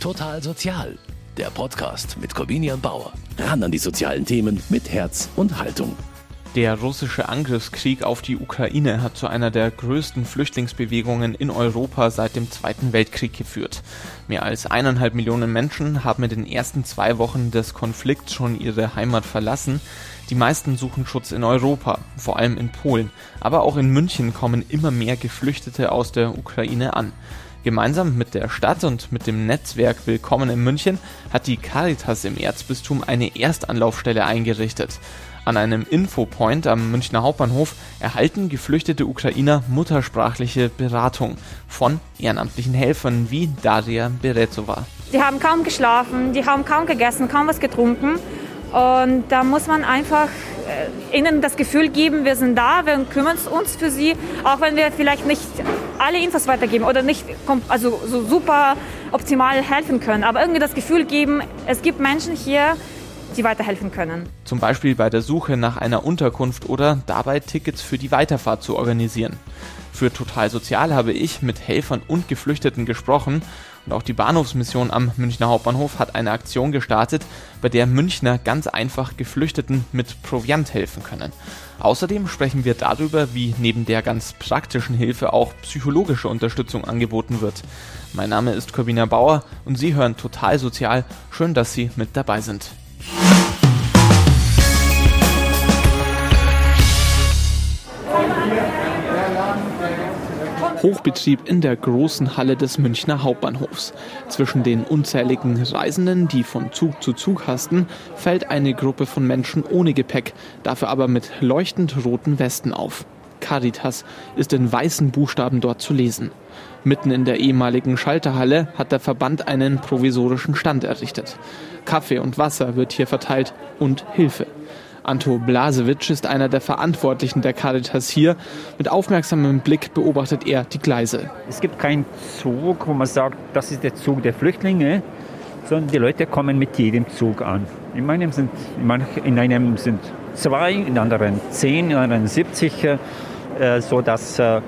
Total Sozial, der Podcast mit Corvinian Bauer. Ran an die sozialen Themen mit Herz und Haltung. Der russische Angriffskrieg auf die Ukraine hat zu einer der größten Flüchtlingsbewegungen in Europa seit dem Zweiten Weltkrieg geführt. Mehr als eineinhalb Millionen Menschen haben in den ersten zwei Wochen des Konflikts schon ihre Heimat verlassen. Die meisten suchen Schutz in Europa, vor allem in Polen. Aber auch in München kommen immer mehr Geflüchtete aus der Ukraine an. Gemeinsam mit der Stadt und mit dem Netzwerk Willkommen in München hat die Caritas im Erzbistum eine Erstanlaufstelle eingerichtet. An einem Infopoint am Münchner Hauptbahnhof erhalten geflüchtete Ukrainer muttersprachliche Beratung von ehrenamtlichen Helfern wie Daria Berezova. Die haben kaum geschlafen, die haben kaum gegessen, kaum was getrunken. Und da muss man einfach ihnen das Gefühl geben, wir sind da, wir kümmern uns für sie, auch wenn wir vielleicht nicht alle Infos weitergeben oder nicht also so super optimal helfen können. Aber irgendwie das Gefühl geben, es gibt Menschen hier, die weiterhelfen können. Zum Beispiel bei der Suche nach einer Unterkunft oder dabei Tickets für die Weiterfahrt zu organisieren. Für Total Sozial habe ich mit Helfern und Geflüchteten gesprochen und auch die Bahnhofsmission am Münchner Hauptbahnhof hat eine Aktion gestartet, bei der Münchner ganz einfach Geflüchteten mit Proviant helfen können. Außerdem sprechen wir darüber, wie neben der ganz praktischen Hilfe auch psychologische Unterstützung angeboten wird. Mein Name ist Corbina Bauer und Sie hören Total Sozial. Schön, dass Sie mit dabei sind. Hochbetrieb in der großen Halle des Münchner Hauptbahnhofs. Zwischen den unzähligen Reisenden, die von Zug zu Zug hasten, fällt eine Gruppe von Menschen ohne Gepäck, dafür aber mit leuchtend roten Westen auf. Caritas ist in weißen Buchstaben dort zu lesen. Mitten in der ehemaligen Schalterhalle hat der Verband einen provisorischen Stand errichtet. Kaffee und Wasser wird hier verteilt und Hilfe. Anto Blasewitsch ist einer der Verantwortlichen der Caritas hier. Mit aufmerksamem Blick beobachtet er die Gleise. Es gibt keinen Zug, wo man sagt, das ist der Zug der Flüchtlinge, sondern die Leute kommen mit jedem Zug an. In meinem sind, in einem sind zwei, in anderen zehn, in anderen 70, äh, so dass äh,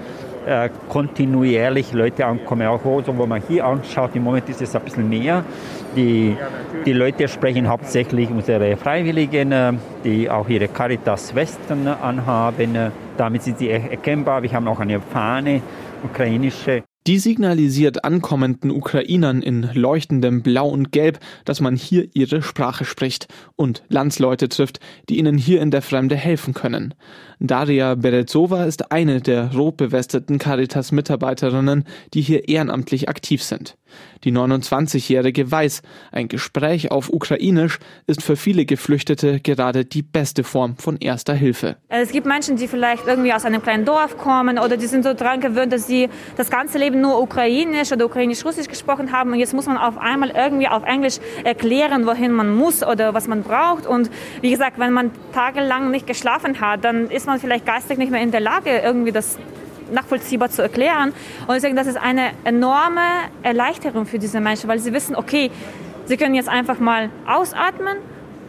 äh, kontinuierlich Leute ankommen. Auch so, wo man hier anschaut, im Moment ist es ein bisschen mehr. Die, die Leute sprechen hauptsächlich unsere Freiwilligen, äh, die auch ihre Caritas-Westen anhaben. Damit sind sie erkennbar. Wir haben auch eine Fahne, ukrainische. Die signalisiert ankommenden Ukrainern in leuchtendem Blau und Gelb, dass man hier ihre Sprache spricht und Landsleute trifft, die ihnen hier in der Fremde helfen können. Daria Berezova ist eine der rot bewesteten Caritas-Mitarbeiterinnen, die hier ehrenamtlich aktiv sind. Die 29-Jährige weiß, ein Gespräch auf Ukrainisch ist für viele Geflüchtete gerade die beste Form von erster Hilfe. Es gibt Menschen, die vielleicht irgendwie aus einem kleinen Dorf kommen oder die sind so dran gewöhnt, dass sie das ganze Leben nur ukrainisch oder ukrainisch-russisch gesprochen haben und jetzt muss man auf einmal irgendwie auf Englisch erklären, wohin man muss oder was man braucht. Und wie gesagt, wenn man tagelang nicht geschlafen hat, dann ist man vielleicht geistig nicht mehr in der Lage, irgendwie das nachvollziehbar zu erklären. Und deswegen, das ist eine enorme Erleichterung für diese Menschen, weil sie wissen, okay, sie können jetzt einfach mal ausatmen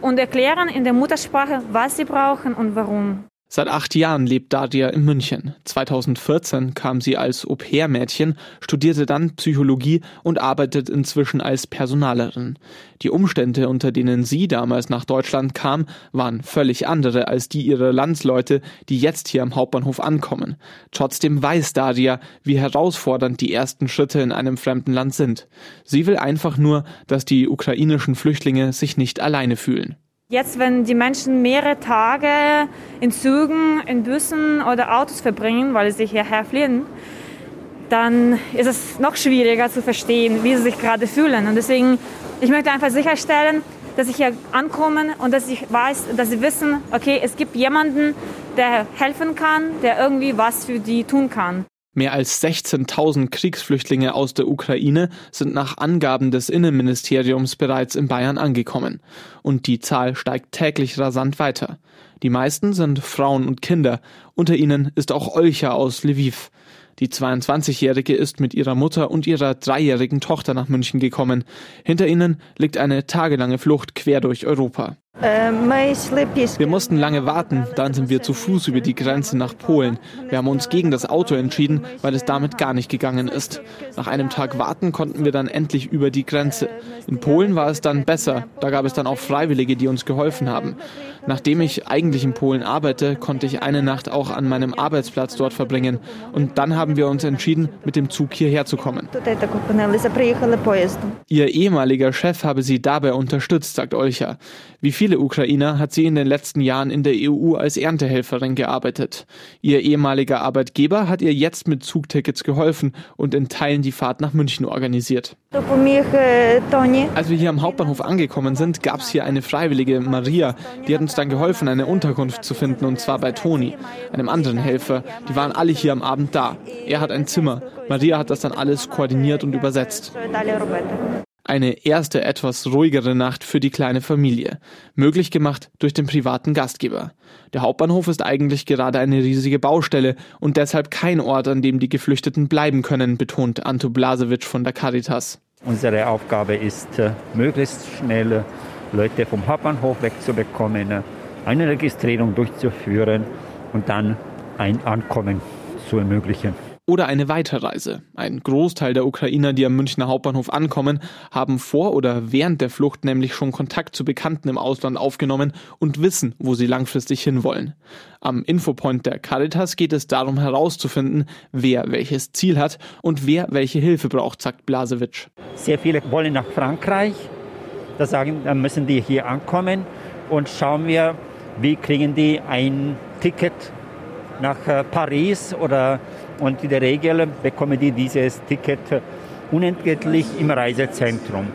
und erklären in der Muttersprache, was sie brauchen und warum. Seit acht Jahren lebt Dadia in München. 2014 kam sie als Au-pair-Mädchen, studierte dann Psychologie und arbeitet inzwischen als Personalerin. Die Umstände, unter denen sie damals nach Deutschland kam, waren völlig andere als die ihrer Landsleute, die jetzt hier am Hauptbahnhof ankommen. Trotzdem weiß Daria, wie herausfordernd die ersten Schritte in einem fremden Land sind. Sie will einfach nur, dass die ukrainischen Flüchtlinge sich nicht alleine fühlen. Jetzt, wenn die Menschen mehrere Tage in Zügen, in Bussen oder Autos verbringen, weil sie hierher fliehen, dann ist es noch schwieriger zu verstehen, wie sie sich gerade fühlen. Und deswegen, ich möchte einfach sicherstellen, dass ich hier ankomme und dass ich weiß, dass sie wissen, okay, es gibt jemanden, der helfen kann, der irgendwie was für die tun kann. Mehr als 16.000 Kriegsflüchtlinge aus der Ukraine sind nach Angaben des Innenministeriums bereits in Bayern angekommen. Und die Zahl steigt täglich rasant weiter. Die meisten sind Frauen und Kinder. Unter ihnen ist auch Olcha aus Lviv. Die 22-Jährige ist mit ihrer Mutter und ihrer dreijährigen Tochter nach München gekommen. Hinter ihnen liegt eine tagelange Flucht quer durch Europa. Wir mussten lange warten, dann sind wir zu Fuß über die Grenze nach Polen. Wir haben uns gegen das Auto entschieden, weil es damit gar nicht gegangen ist. Nach einem Tag warten konnten wir dann endlich über die Grenze. In Polen war es dann besser, da gab es dann auch Freiwillige, die uns geholfen haben. Nachdem ich eigentlich in Polen arbeite, konnte ich eine Nacht auch an meinem Arbeitsplatz dort verbringen. Und dann haben wir uns entschieden, mit dem Zug hierher zu kommen. Ihr ehemaliger Chef habe sie dabei unterstützt, sagt Olcha. Wie viele Ukrainer hat sie in den letzten Jahren in der EU als Erntehelferin gearbeitet. Ihr ehemaliger Arbeitgeber hat ihr jetzt mit Zugtickets geholfen und in Teilen die Fahrt nach München organisiert. Als wir hier am Hauptbahnhof angekommen sind, gab es hier eine Freiwillige, Maria, die hat uns dann geholfen, eine Unterkunft zu finden und zwar bei Toni, einem anderen Helfer. Die waren alle hier am Abend da. Er hat ein Zimmer. Maria hat das dann alles koordiniert und übersetzt. Eine erste etwas ruhigere Nacht für die kleine Familie, möglich gemacht durch den privaten Gastgeber. Der Hauptbahnhof ist eigentlich gerade eine riesige Baustelle und deshalb kein Ort, an dem die Geflüchteten bleiben können, betont Anto Blasewitsch von der Caritas. Unsere Aufgabe ist, äh, möglichst schnell Leute vom Hauptbahnhof wegzubekommen, eine Registrierung durchzuführen und dann ein Ankommen zu ermöglichen oder eine Weiterreise. Ein Großteil der Ukrainer, die am Münchner Hauptbahnhof ankommen, haben vor oder während der Flucht nämlich schon Kontakt zu Bekannten im Ausland aufgenommen und wissen, wo sie langfristig hinwollen. Am Infopoint der Caritas geht es darum herauszufinden, wer welches Ziel hat und wer welche Hilfe braucht, sagt Blasewitsch. Sehr viele wollen nach Frankreich. Da sagen, dann müssen die hier ankommen und schauen wir, wie kriegen die ein Ticket nach äh, Paris oder und in der Regel bekommen die dieses Ticket unentgeltlich im Reisezentrum.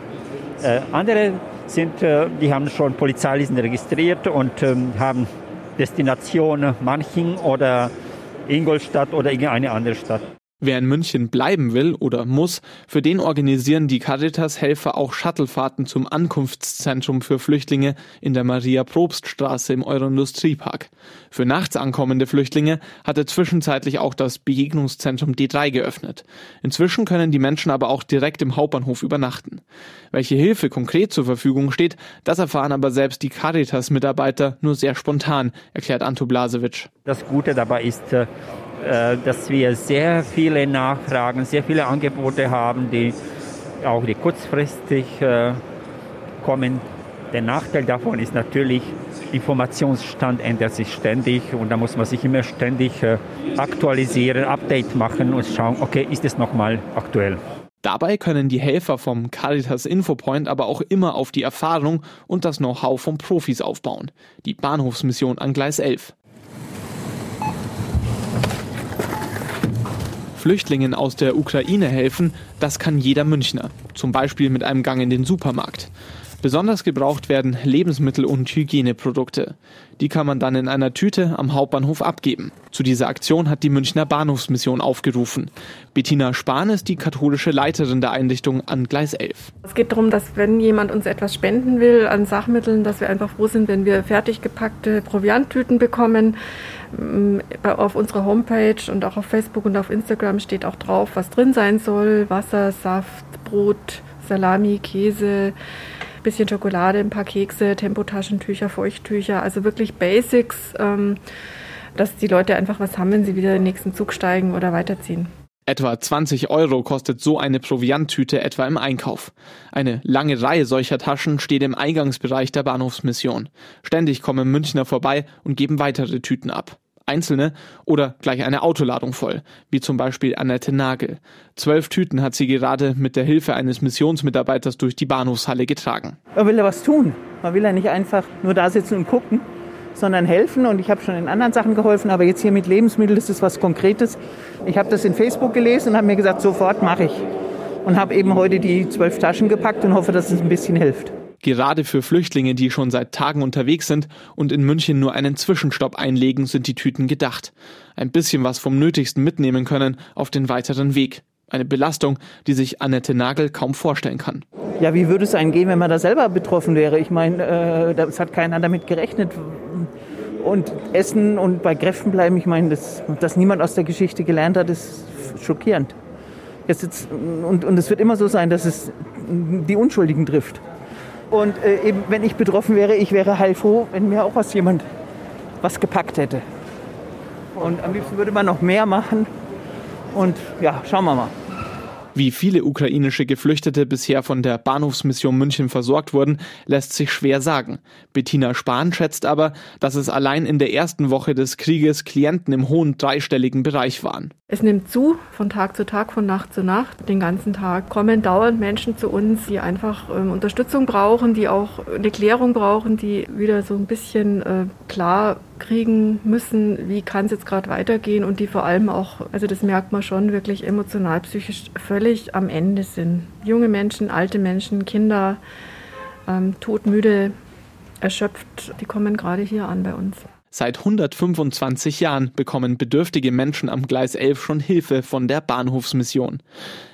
Äh, andere sind, äh, die haben schon Polizeilisten registriert und ähm, haben Destination Manching oder Ingolstadt oder irgendeine andere Stadt. Wer in München bleiben will oder muss, für den organisieren die Caritas-Helfer auch Shuttlefahrten zum Ankunftszentrum für Flüchtlinge in der Maria-Probst-Straße im Euroindustriepark. Für nachts ankommende Flüchtlinge hatte zwischenzeitlich auch das Begegnungszentrum D3 geöffnet. Inzwischen können die Menschen aber auch direkt im Hauptbahnhof übernachten. Welche Hilfe konkret zur Verfügung steht, das erfahren aber selbst die Caritas-Mitarbeiter nur sehr spontan, erklärt Anto Blasewitsch. Das Gute dabei ist, äh, dass wir sehr viele Nachfragen, sehr viele Angebote haben, die auch die kurzfristig äh, kommen. Der Nachteil davon ist natürlich, Informationsstand ändert sich ständig und da muss man sich immer ständig äh, aktualisieren, Update machen und schauen, okay, ist es nochmal aktuell. Dabei können die Helfer vom Caritas Infopoint aber auch immer auf die Erfahrung und das Know-how von Profis aufbauen. Die Bahnhofsmission an Gleis 11. Flüchtlingen aus der Ukraine helfen, das kann jeder Münchner, zum Beispiel mit einem Gang in den Supermarkt. Besonders gebraucht werden Lebensmittel und Hygieneprodukte. Die kann man dann in einer Tüte am Hauptbahnhof abgeben. Zu dieser Aktion hat die Münchner Bahnhofsmission aufgerufen. Bettina Spahn ist die katholische Leiterin der Einrichtung an Gleis 11. Es geht darum, dass wenn jemand uns etwas spenden will an Sachmitteln, dass wir einfach froh sind, wenn wir fertig gepackte Provianttüten bekommen. Mm, auf unserer Homepage und auch auf Facebook und auf Instagram steht auch drauf, was drin sein soll. Wasser, Saft, Brot, Salami, Käse, bisschen Schokolade, ein paar Kekse, Tempotaschentücher, Feuchttücher, also wirklich Basics, ähm, dass die Leute einfach was haben, wenn sie wieder in den nächsten Zug steigen oder weiterziehen. Etwa 20 Euro kostet so eine Provianttüte etwa im Einkauf. Eine lange Reihe solcher Taschen steht im Eingangsbereich der Bahnhofsmission. Ständig kommen Münchner vorbei und geben weitere Tüten ab einzelne oder gleich eine Autoladung voll, wie zum Beispiel Annette Nagel. Zwölf Tüten hat sie gerade mit der Hilfe eines Missionsmitarbeiters durch die Bahnhofshalle getragen. Man will ja was tun. Man will ja nicht einfach nur da sitzen und gucken, sondern helfen. Und ich habe schon in anderen Sachen geholfen, aber jetzt hier mit Lebensmitteln, ist was Konkretes. Ich habe das in Facebook gelesen und habe mir gesagt, sofort mache ich. Und habe eben heute die zwölf Taschen gepackt und hoffe, dass es ein bisschen hilft. Gerade für Flüchtlinge, die schon seit Tagen unterwegs sind und in München nur einen Zwischenstopp einlegen, sind die Tüten gedacht. Ein bisschen was vom Nötigsten mitnehmen können auf den weiteren Weg. Eine Belastung, die sich Annette Nagel kaum vorstellen kann. Ja, wie würde es einem gehen, wenn man da selber betroffen wäre? Ich meine, äh, das hat keiner damit gerechnet. Und Essen und bei Kräften bleiben, ich meine, das, dass niemand aus der Geschichte gelernt hat, ist schockierend. Jetzt, und, und es wird immer so sein, dass es die Unschuldigen trifft. Und äh, eben, wenn ich betroffen wäre, ich wäre heilfroh, wenn mir auch was jemand was gepackt hätte. Und am liebsten würde man noch mehr machen. Und ja, schauen wir mal. Wie viele ukrainische Geflüchtete bisher von der Bahnhofsmission München versorgt wurden, lässt sich schwer sagen. Bettina Spahn schätzt aber, dass es allein in der ersten Woche des Krieges Klienten im hohen dreistelligen Bereich waren. Es nimmt zu, von Tag zu Tag, von Nacht zu Nacht. Den ganzen Tag kommen dauernd Menschen zu uns, die einfach ähm, Unterstützung brauchen, die auch eine Klärung brauchen, die wieder so ein bisschen äh, klar kriegen müssen, wie kann es jetzt gerade weitergehen und die vor allem auch, also das merkt man schon, wirklich emotional, psychisch völlig am Ende sind. Junge Menschen, alte Menschen, Kinder, ähm, todmüde, erschöpft, die kommen gerade hier an bei uns. Seit 125 Jahren bekommen bedürftige Menschen am Gleis 11 schon Hilfe von der Bahnhofsmission.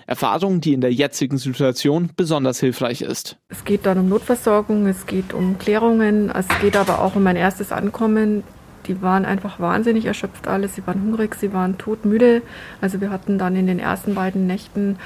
Erfahrung, die in der jetzigen Situation besonders hilfreich ist. Es geht dann um Notversorgung, es geht um Klärungen, es geht aber auch um mein erstes Ankommen. Die waren einfach wahnsinnig erschöpft alle. Sie waren hungrig, sie waren todmüde. Also wir hatten dann in den ersten beiden Nächten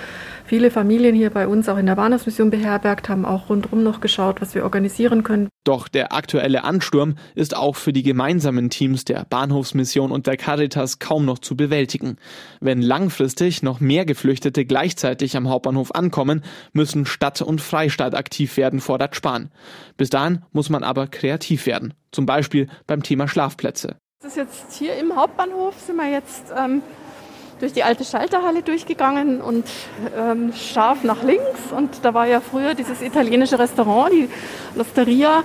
viele Familien hier bei uns auch in der Bahnhofsmission beherbergt, haben auch rundherum noch geschaut, was wir organisieren können. Doch der aktuelle Ansturm ist auch für die gemeinsamen Teams der Bahnhofsmission und der Caritas kaum noch zu bewältigen. Wenn langfristig noch mehr Geflüchtete gleichzeitig am Hauptbahnhof ankommen, müssen Stadt und Freistaat aktiv werden, fordert Spahn. Bis dahin muss man aber kreativ werden, zum Beispiel beim Thema Schlafplätze. Das ist jetzt hier im Hauptbahnhof, sind wir jetzt ähm, durch die alte Schalterhalle durchgegangen und ähm, scharf nach links. Und da war ja früher dieses italienische Restaurant, die L'Osteria.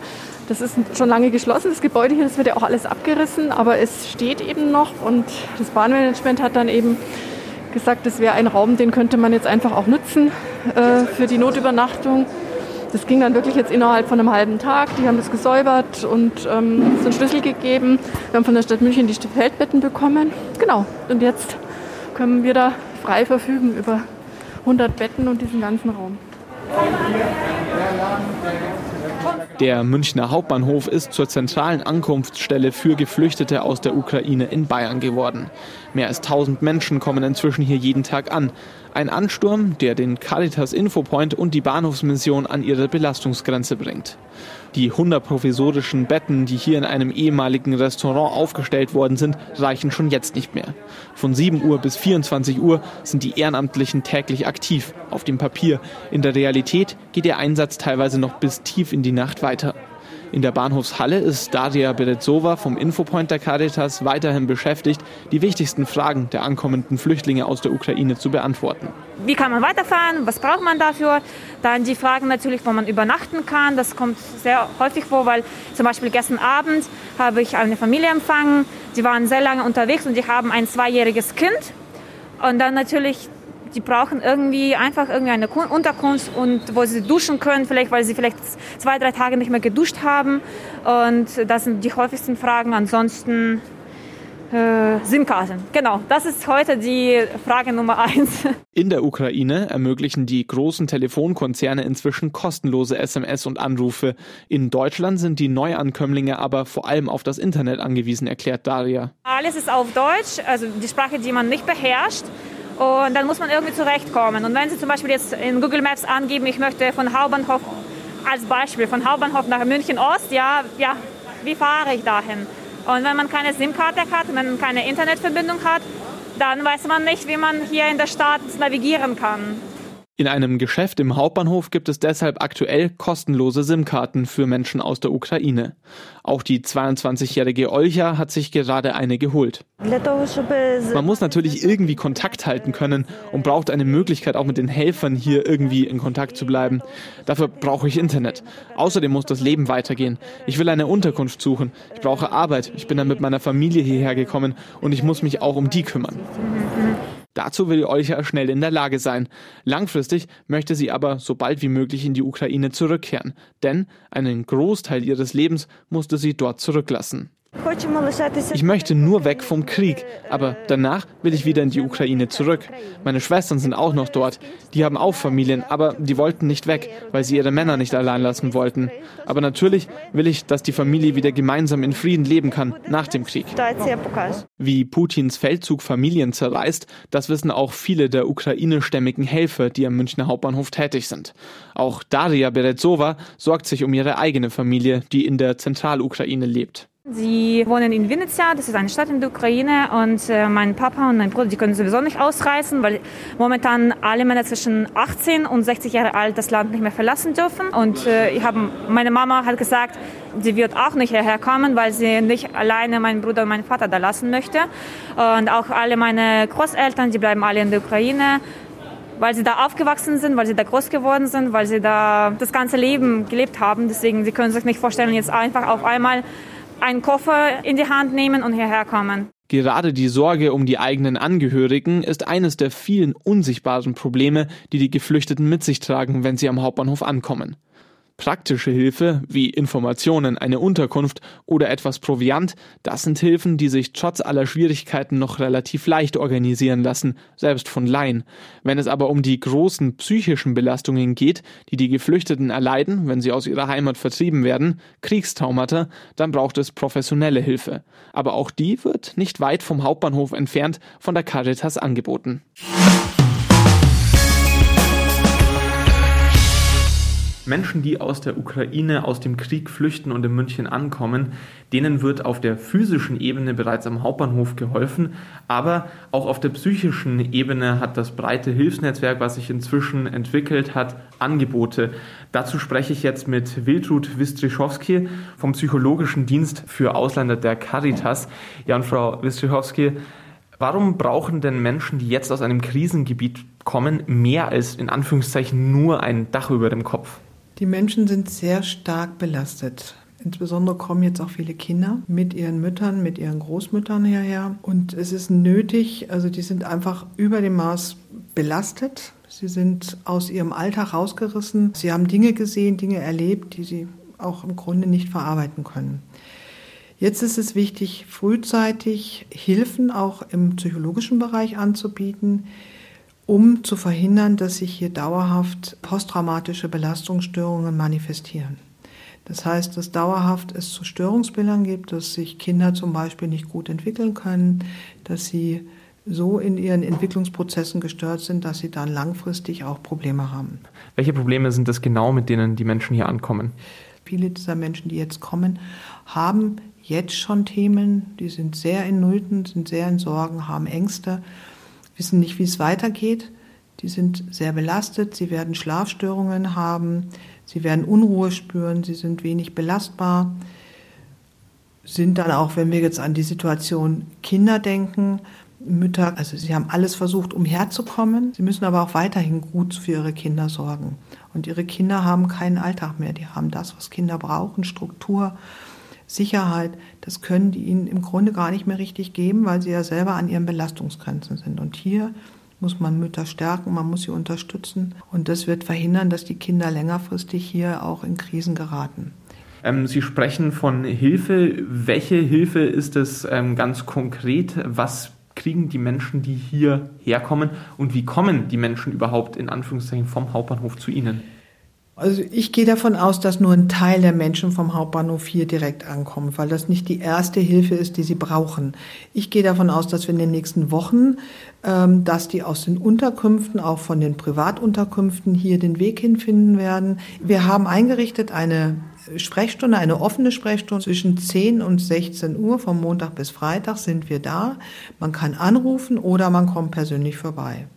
Das ist schon lange geschlossen, das Gebäude hier, das wird ja auch alles abgerissen, aber es steht eben noch. Und das Bahnmanagement hat dann eben gesagt, das wäre ein Raum, den könnte man jetzt einfach auch nutzen äh, für die Notübernachtung. Das ging dann wirklich jetzt innerhalb von einem halben Tag. Die haben das gesäubert und ähm, so einen Schlüssel gegeben. Wir haben von der Stadt München die Feldbetten bekommen. Genau. Und jetzt können wir da frei verfügen über 100 Betten und diesen ganzen Raum. Der Münchner Hauptbahnhof ist zur zentralen Ankunftsstelle für Geflüchtete aus der Ukraine in Bayern geworden. Mehr als 1000 Menschen kommen inzwischen hier jeden Tag an. Ein Ansturm, der den Caritas Infopoint und die Bahnhofsmission an ihre Belastungsgrenze bringt. Die 100 provisorischen Betten, die hier in einem ehemaligen Restaurant aufgestellt worden sind, reichen schon jetzt nicht mehr. Von 7 Uhr bis 24 Uhr sind die Ehrenamtlichen täglich aktiv, auf dem Papier. In der Realität geht der Einsatz teilweise noch bis tief in die Nacht weiter. In der Bahnhofshalle ist Daria Berezova vom Infopoint der Caritas weiterhin beschäftigt, die wichtigsten Fragen der ankommenden Flüchtlinge aus der Ukraine zu beantworten. Wie kann man weiterfahren? Was braucht man dafür? Dann die Fragen natürlich, wo man übernachten kann. Das kommt sehr häufig vor, weil zum Beispiel gestern Abend habe ich eine Familie empfangen. Die waren sehr lange unterwegs und die haben ein zweijähriges Kind. Und dann natürlich die brauchen irgendwie einfach irgendwie eine Unterkunft und wo sie duschen können, vielleicht weil sie vielleicht zwei, drei Tage nicht mehr geduscht haben. Und das sind die häufigsten Fragen. Ansonsten äh, SIM-Karten. Genau, das ist heute die Frage Nummer eins. In der Ukraine ermöglichen die großen Telefonkonzerne inzwischen kostenlose SMS und Anrufe. In Deutschland sind die Neuankömmlinge aber vor allem auf das Internet angewiesen, erklärt Daria. Alles ist auf Deutsch, also die Sprache, die man nicht beherrscht. Und dann muss man irgendwie zurechtkommen. Und wenn Sie zum Beispiel jetzt in Google Maps angeben, ich möchte von Hauptbahnhof, als Beispiel, von Hauptbahnhof nach München Ost, ja, ja, wie fahre ich dahin? Und wenn man keine SIM-Karte hat, wenn man keine Internetverbindung hat, dann weiß man nicht, wie man hier in der Stadt navigieren kann. In einem Geschäft im Hauptbahnhof gibt es deshalb aktuell kostenlose SIM-Karten für Menschen aus der Ukraine. Auch die 22-jährige Olja hat sich gerade eine geholt. Man muss natürlich irgendwie Kontakt halten können und braucht eine Möglichkeit, auch mit den Helfern hier irgendwie in Kontakt zu bleiben. Dafür brauche ich Internet. Außerdem muss das Leben weitergehen. Ich will eine Unterkunft suchen. Ich brauche Arbeit. Ich bin dann mit meiner Familie hierher gekommen und ich muss mich auch um die kümmern. Dazu will Olcha schnell in der Lage sein. Langfristig möchte sie aber so bald wie möglich in die Ukraine zurückkehren, denn einen Großteil ihres Lebens musste sie dort zurücklassen. Ich möchte nur weg vom Krieg, aber danach will ich wieder in die Ukraine zurück. Meine Schwestern sind auch noch dort. Die haben auch Familien, aber die wollten nicht weg, weil sie ihre Männer nicht allein lassen wollten. Aber natürlich will ich, dass die Familie wieder gemeinsam in Frieden leben kann nach dem Krieg. Wie Putins Feldzug Familien zerreißt, das wissen auch viele der ukrainischstämmigen Helfer, die am Münchner Hauptbahnhof tätig sind. Auch Daria Berezova sorgt sich um ihre eigene Familie, die in der Zentralukraine lebt. Sie wohnen in Vinnytsia, das ist eine Stadt in der Ukraine und äh, mein Papa und mein Bruder, die können sowieso nicht ausreisen, weil momentan alle Männer zwischen 18 und 60 Jahre alt das Land nicht mehr verlassen dürfen. Und äh, ich hab, meine Mama hat gesagt, sie wird auch nicht hierher kommen, weil sie nicht alleine meinen Bruder und meinen Vater da lassen möchte. Und auch alle meine Großeltern, die bleiben alle in der Ukraine weil sie da aufgewachsen sind, weil sie da groß geworden sind, weil sie da das ganze Leben gelebt haben. Deswegen, sie können sich nicht vorstellen, jetzt einfach auf einmal einen Koffer in die Hand nehmen und hierher kommen. Gerade die Sorge um die eigenen Angehörigen ist eines der vielen unsichtbaren Probleme, die die Geflüchteten mit sich tragen, wenn sie am Hauptbahnhof ankommen. Praktische Hilfe wie Informationen, eine Unterkunft oder etwas Proviant, das sind Hilfen, die sich trotz aller Schwierigkeiten noch relativ leicht organisieren lassen, selbst von Laien. Wenn es aber um die großen psychischen Belastungen geht, die die Geflüchteten erleiden, wenn sie aus ihrer Heimat vertrieben werden, Kriegstaumata, dann braucht es professionelle Hilfe. Aber auch die wird nicht weit vom Hauptbahnhof entfernt von der Caritas angeboten. Menschen, die aus der Ukraine, aus dem Krieg flüchten und in München ankommen, denen wird auf der physischen Ebene bereits am Hauptbahnhof geholfen, aber auch auf der psychischen Ebene hat das breite Hilfsnetzwerk, was sich inzwischen entwickelt hat, Angebote. Dazu spreche ich jetzt mit Wiltrud Wistrichowski vom Psychologischen Dienst für Ausländer der Caritas. Ja, und Frau Wistrichowski, Warum brauchen denn Menschen, die jetzt aus einem Krisengebiet kommen, mehr als in Anführungszeichen nur ein Dach über dem Kopf? Die Menschen sind sehr stark belastet. Insbesondere kommen jetzt auch viele Kinder mit ihren Müttern, mit ihren Großmüttern hierher. Und es ist nötig, also die sind einfach über dem Maß belastet. Sie sind aus ihrem Alltag rausgerissen. Sie haben Dinge gesehen, Dinge erlebt, die sie auch im Grunde nicht verarbeiten können. Jetzt ist es wichtig, frühzeitig Hilfen auch im psychologischen Bereich anzubieten, um zu verhindern, dass sich hier dauerhaft posttraumatische Belastungsstörungen manifestieren. Das heißt, dass dauerhaft es zu Störungsbildern gibt, dass sich Kinder zum Beispiel nicht gut entwickeln können, dass sie so in ihren Entwicklungsprozessen gestört sind, dass sie dann langfristig auch Probleme haben. Welche Probleme sind das genau, mit denen die Menschen hier ankommen? Viele dieser Menschen, die jetzt kommen, haben jetzt schon Themen, die sind sehr in Nulten, sind sehr in Sorgen, haben Ängste wissen nicht, wie es weitergeht. Die sind sehr belastet, sie werden Schlafstörungen haben, sie werden Unruhe spüren, sie sind wenig belastbar, sind dann auch, wenn wir jetzt an die Situation Kinder denken, Mütter, also sie haben alles versucht, umherzukommen. Sie müssen aber auch weiterhin gut für ihre Kinder sorgen. Und ihre Kinder haben keinen Alltag mehr. Die haben das, was Kinder brauchen, Struktur, Sicherheit, das können die ihnen im Grunde gar nicht mehr richtig geben, weil sie ja selber an ihren Belastungsgrenzen sind. Und hier muss man Mütter stärken, man muss sie unterstützen und das wird verhindern, dass die Kinder längerfristig hier auch in Krisen geraten. Ähm, sie sprechen von Hilfe. Welche Hilfe ist es ähm, ganz konkret? Was kriegen die Menschen, die hier herkommen und wie kommen die Menschen überhaupt in Anführungszeichen vom Hauptbahnhof zu Ihnen? Also ich gehe davon aus, dass nur ein Teil der Menschen vom Hauptbahnhof hier direkt ankommt, weil das nicht die erste Hilfe ist, die sie brauchen. Ich gehe davon aus, dass wir in den nächsten Wochen, ähm, dass die aus den Unterkünften, auch von den Privatunterkünften hier den Weg hinfinden werden. Wir haben eingerichtet eine Sprechstunde, eine offene Sprechstunde zwischen 10 und 16 Uhr vom Montag bis Freitag sind wir da. Man kann anrufen oder man kommt persönlich vorbei.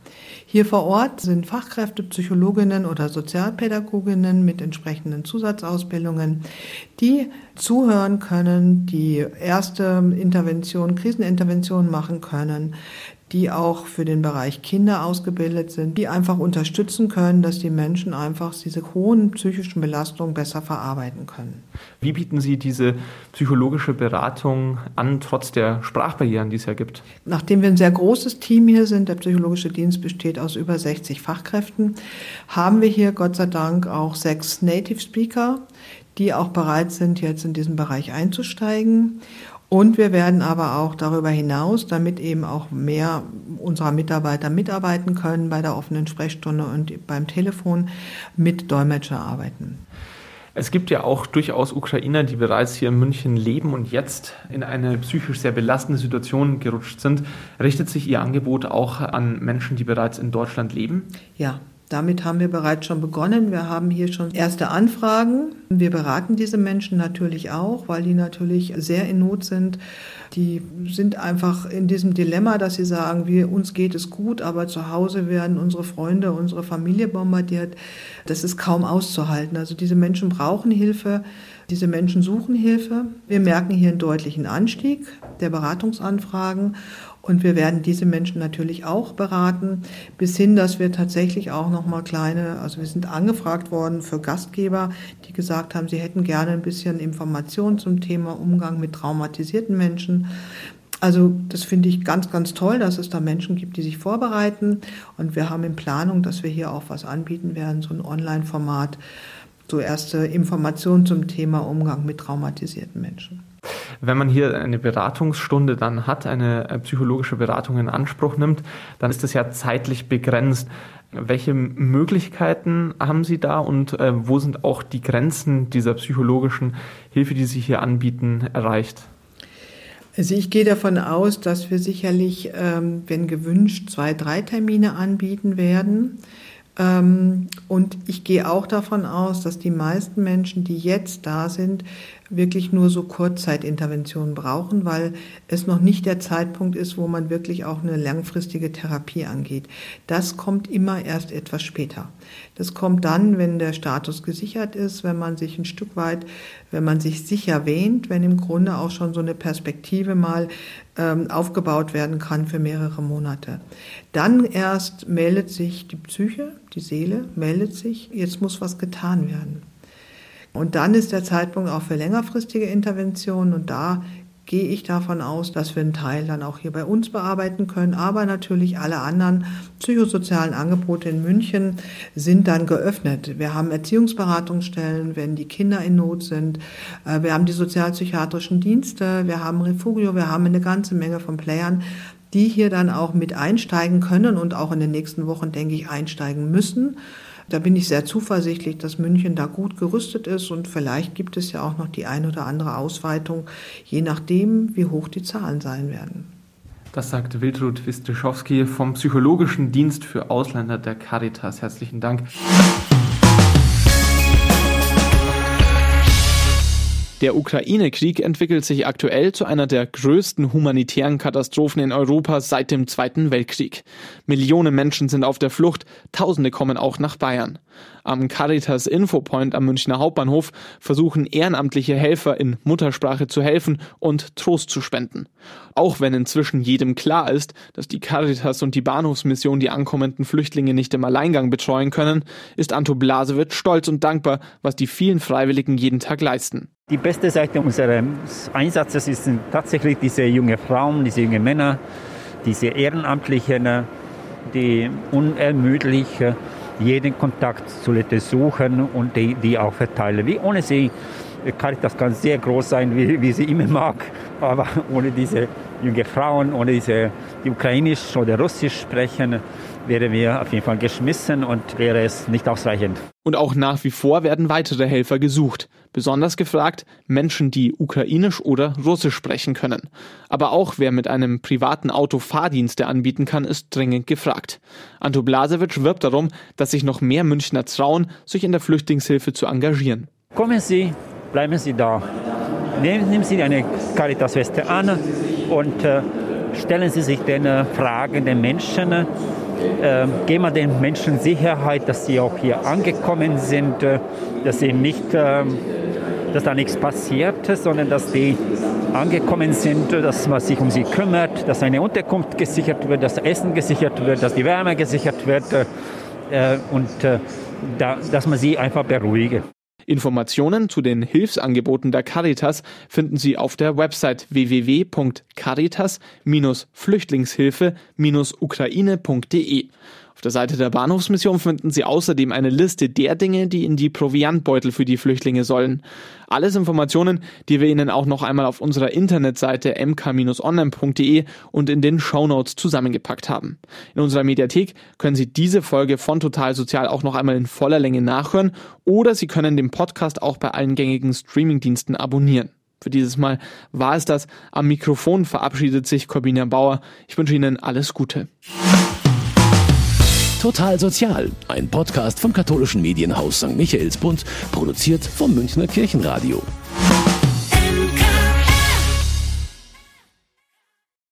Hier vor Ort sind Fachkräfte, Psychologinnen oder Sozialpädagoginnen mit entsprechenden Zusatzausbildungen, die zuhören können, die erste Intervention, Krisenintervention machen können, die auch für den Bereich Kinder ausgebildet sind, die einfach unterstützen können, dass die Menschen einfach diese hohen psychischen Belastungen besser verarbeiten können. Wie bieten Sie diese psychologische Beratung an, trotz der Sprachbarrieren, die es ja gibt? Nachdem wir ein sehr großes Team hier sind, der psychologische Dienst besteht aus über 60 Fachkräften, haben wir hier Gott sei Dank auch sechs Native Speaker, die auch bereit sind, jetzt in diesen Bereich einzusteigen Und wir werden aber auch darüber hinaus, damit eben auch mehr unserer Mitarbeiter mitarbeiten können bei der offenen Sprechstunde und beim Telefon mit Dolmetscher arbeiten. Es gibt ja auch durchaus Ukrainer, die bereits hier in München leben und jetzt in eine psychisch sehr belastende Situation gerutscht sind. Richtet sich Ihr Angebot auch an Menschen, die bereits in Deutschland leben? Ja, damit haben wir bereits schon begonnen. Wir haben hier schon erste Anfragen. Wir beraten diese Menschen natürlich auch, weil die natürlich sehr in Not sind. Die sind einfach in diesem Dilemma, dass sie sagen, wir, uns geht es gut, aber zu Hause werden unsere Freunde, unsere Familie bombardiert. Das ist kaum auszuhalten. Also diese Menschen brauchen Hilfe. Diese Menschen suchen Hilfe. Wir merken hier einen deutlichen Anstieg der Beratungsanfragen und wir werden diese Menschen natürlich auch beraten, bis hin, dass wir tatsächlich auch noch mal kleine, also wir sind angefragt worden für Gastgeber, die gesagt haben, sie hätten gerne ein bisschen Informationen zum Thema Umgang mit traumatisierten Menschen. Also das finde ich ganz, ganz toll, dass es da Menschen gibt, die sich vorbereiten. Und wir haben in Planung, dass wir hier auch was anbieten werden, so ein Online-Format, so erste Informationen zum Thema Umgang mit traumatisierten Menschen. Wenn man hier eine Beratungsstunde dann hat, eine äh, psychologische Beratung in Anspruch nimmt, dann ist das ja zeitlich begrenzt. Welche Möglichkeiten haben Sie da und äh, wo sind auch die Grenzen dieser psychologischen Hilfe, die Sie hier anbieten, erreicht? Also ich gehe davon aus, dass wir sicherlich, ähm, wenn gewünscht, zwei, drei Termine anbieten werden. Ähm, und ich gehe auch davon aus, dass die meisten Menschen, die jetzt da sind, wirklich nur so Kurzzeitinterventionen brauchen, weil es noch nicht der Zeitpunkt ist, wo man wirklich auch eine langfristige Therapie angeht. Das kommt immer erst etwas später. Das kommt dann, wenn der Status gesichert ist, wenn man sich ein Stück weit, wenn man sich sicher wähnt, wenn im Grunde auch schon so eine Perspektive mal ähm, aufgebaut werden kann für mehrere Monate. Dann erst meldet sich die Psyche, die Seele meldet sich, jetzt muss was getan werden. Und dann ist der Zeitpunkt auch für längerfristige Interventionen und da gehe ich davon aus, dass wir einen Teil dann auch hier bei uns bearbeiten können. Aber natürlich alle anderen psychosozialen Angebote in München sind dann geöffnet. Wir haben Erziehungsberatungsstellen, wenn die Kinder in Not sind. Äh, wir haben die sozialpsychiatrischen Dienste. Wir haben Refugio. Wir haben eine ganze Menge von Playern, die hier dann auch mit einsteigen können und auch in den nächsten Wochen, denke ich, einsteigen müssen. Da bin ich sehr zuversichtlich, dass München da gut gerüstet ist und vielleicht gibt es ja auch noch die ein oder andere Ausweitung, je nachdem, wie hoch die Zahlen sein werden. Das sagt Wildrud Wistischowski vom Psychologischen Dienst für Ausländer der Caritas. Herzlichen Dank. Der Ukraine-Krieg entwickelt sich aktuell zu einer der größten humanitären Katastrophen in Europa seit dem Zweiten Weltkrieg. Millionen Menschen sind auf der Flucht, Tausende kommen auch nach Bayern. Am Caritas Infopoint am Münchner Hauptbahnhof versuchen ehrenamtliche Helfer in Muttersprache zu helfen und Trost zu spenden. Auch wenn inzwischen jedem klar ist, dass die Caritas und die Bahnhofsmission die ankommenden Flüchtlinge nicht im Alleingang betreuen können, ist Anto Blasewitsch stolz und dankbar, was die vielen Freiwilligen jeden Tag leisten. Die beste Seite unseres Einsatzes sind tatsächlich diese jungen Frauen, diese jungen Männer, diese Ehrenamtlichen, die unermüdlich jeden Kontakt zu Leuten suchen und die, die auch verteilen. Wie ohne sie Caritas kann sehr groß sein, wie, wie sie immer mag, aber ohne diese jungen Frauen, ohne diese, die ukrainisch oder russisch sprechen, wären wir auf jeden Fall geschmissen und wäre es nicht ausreichend. Und auch nach wie vor werden weitere Helfer gesucht. Besonders gefragt Menschen, die ukrainisch oder russisch sprechen können. Aber auch wer mit einem privaten Auto Fahrdienste anbieten kann, ist dringend gefragt. Anto Blasewitsch wirbt darum, dass sich noch mehr Münchner trauen, sich in der Flüchtlingshilfe zu engagieren. Kommen Sie, bleiben Sie da. Nehmen Sie eine Caritas-Weste an und äh, stellen Sie sich den äh, Fragen der Menschen. Äh, geben wir den Menschen Sicherheit, dass sie auch hier angekommen sind, äh, dass sie nicht, ähm, dass da nichts passiert, sondern dass die angekommen sind, dass man sich um sie kümmert, dass eine Unterkunft gesichert wird, dass Essen gesichert wird, dass die Wärme gesichert wird äh, und äh, da, dass man sie einfach beruhigt. Informationen zu den Hilfsangeboten der Caritas finden Sie auf der Website www.caritas-flüchtlingshilfe-ukraine.de. der Seite der Bahnhofsmission finden Sie außerdem eine Liste der Dinge, die in die Proviantbeutel für die Flüchtlinge sollen. Alles Informationen, die wir Ihnen auch noch einmal auf unserer Internetseite mk-online.de und in den Shownotes zusammengepackt haben. In unserer Mediathek können Sie diese Folge von Total Sozial auch noch einmal in voller Länge nachhören oder Sie können den Podcast auch bei allen gängigen Streamingdiensten abonnieren. Für dieses Mal war es das. Am Mikrofon verabschiedet sich Corbina Bauer. Ich wünsche Ihnen alles Gute. Total Sozial, ein Podcast vom katholischen Medienhaus St. Michaelsbund, produziert vom Münchner Kirchenradio.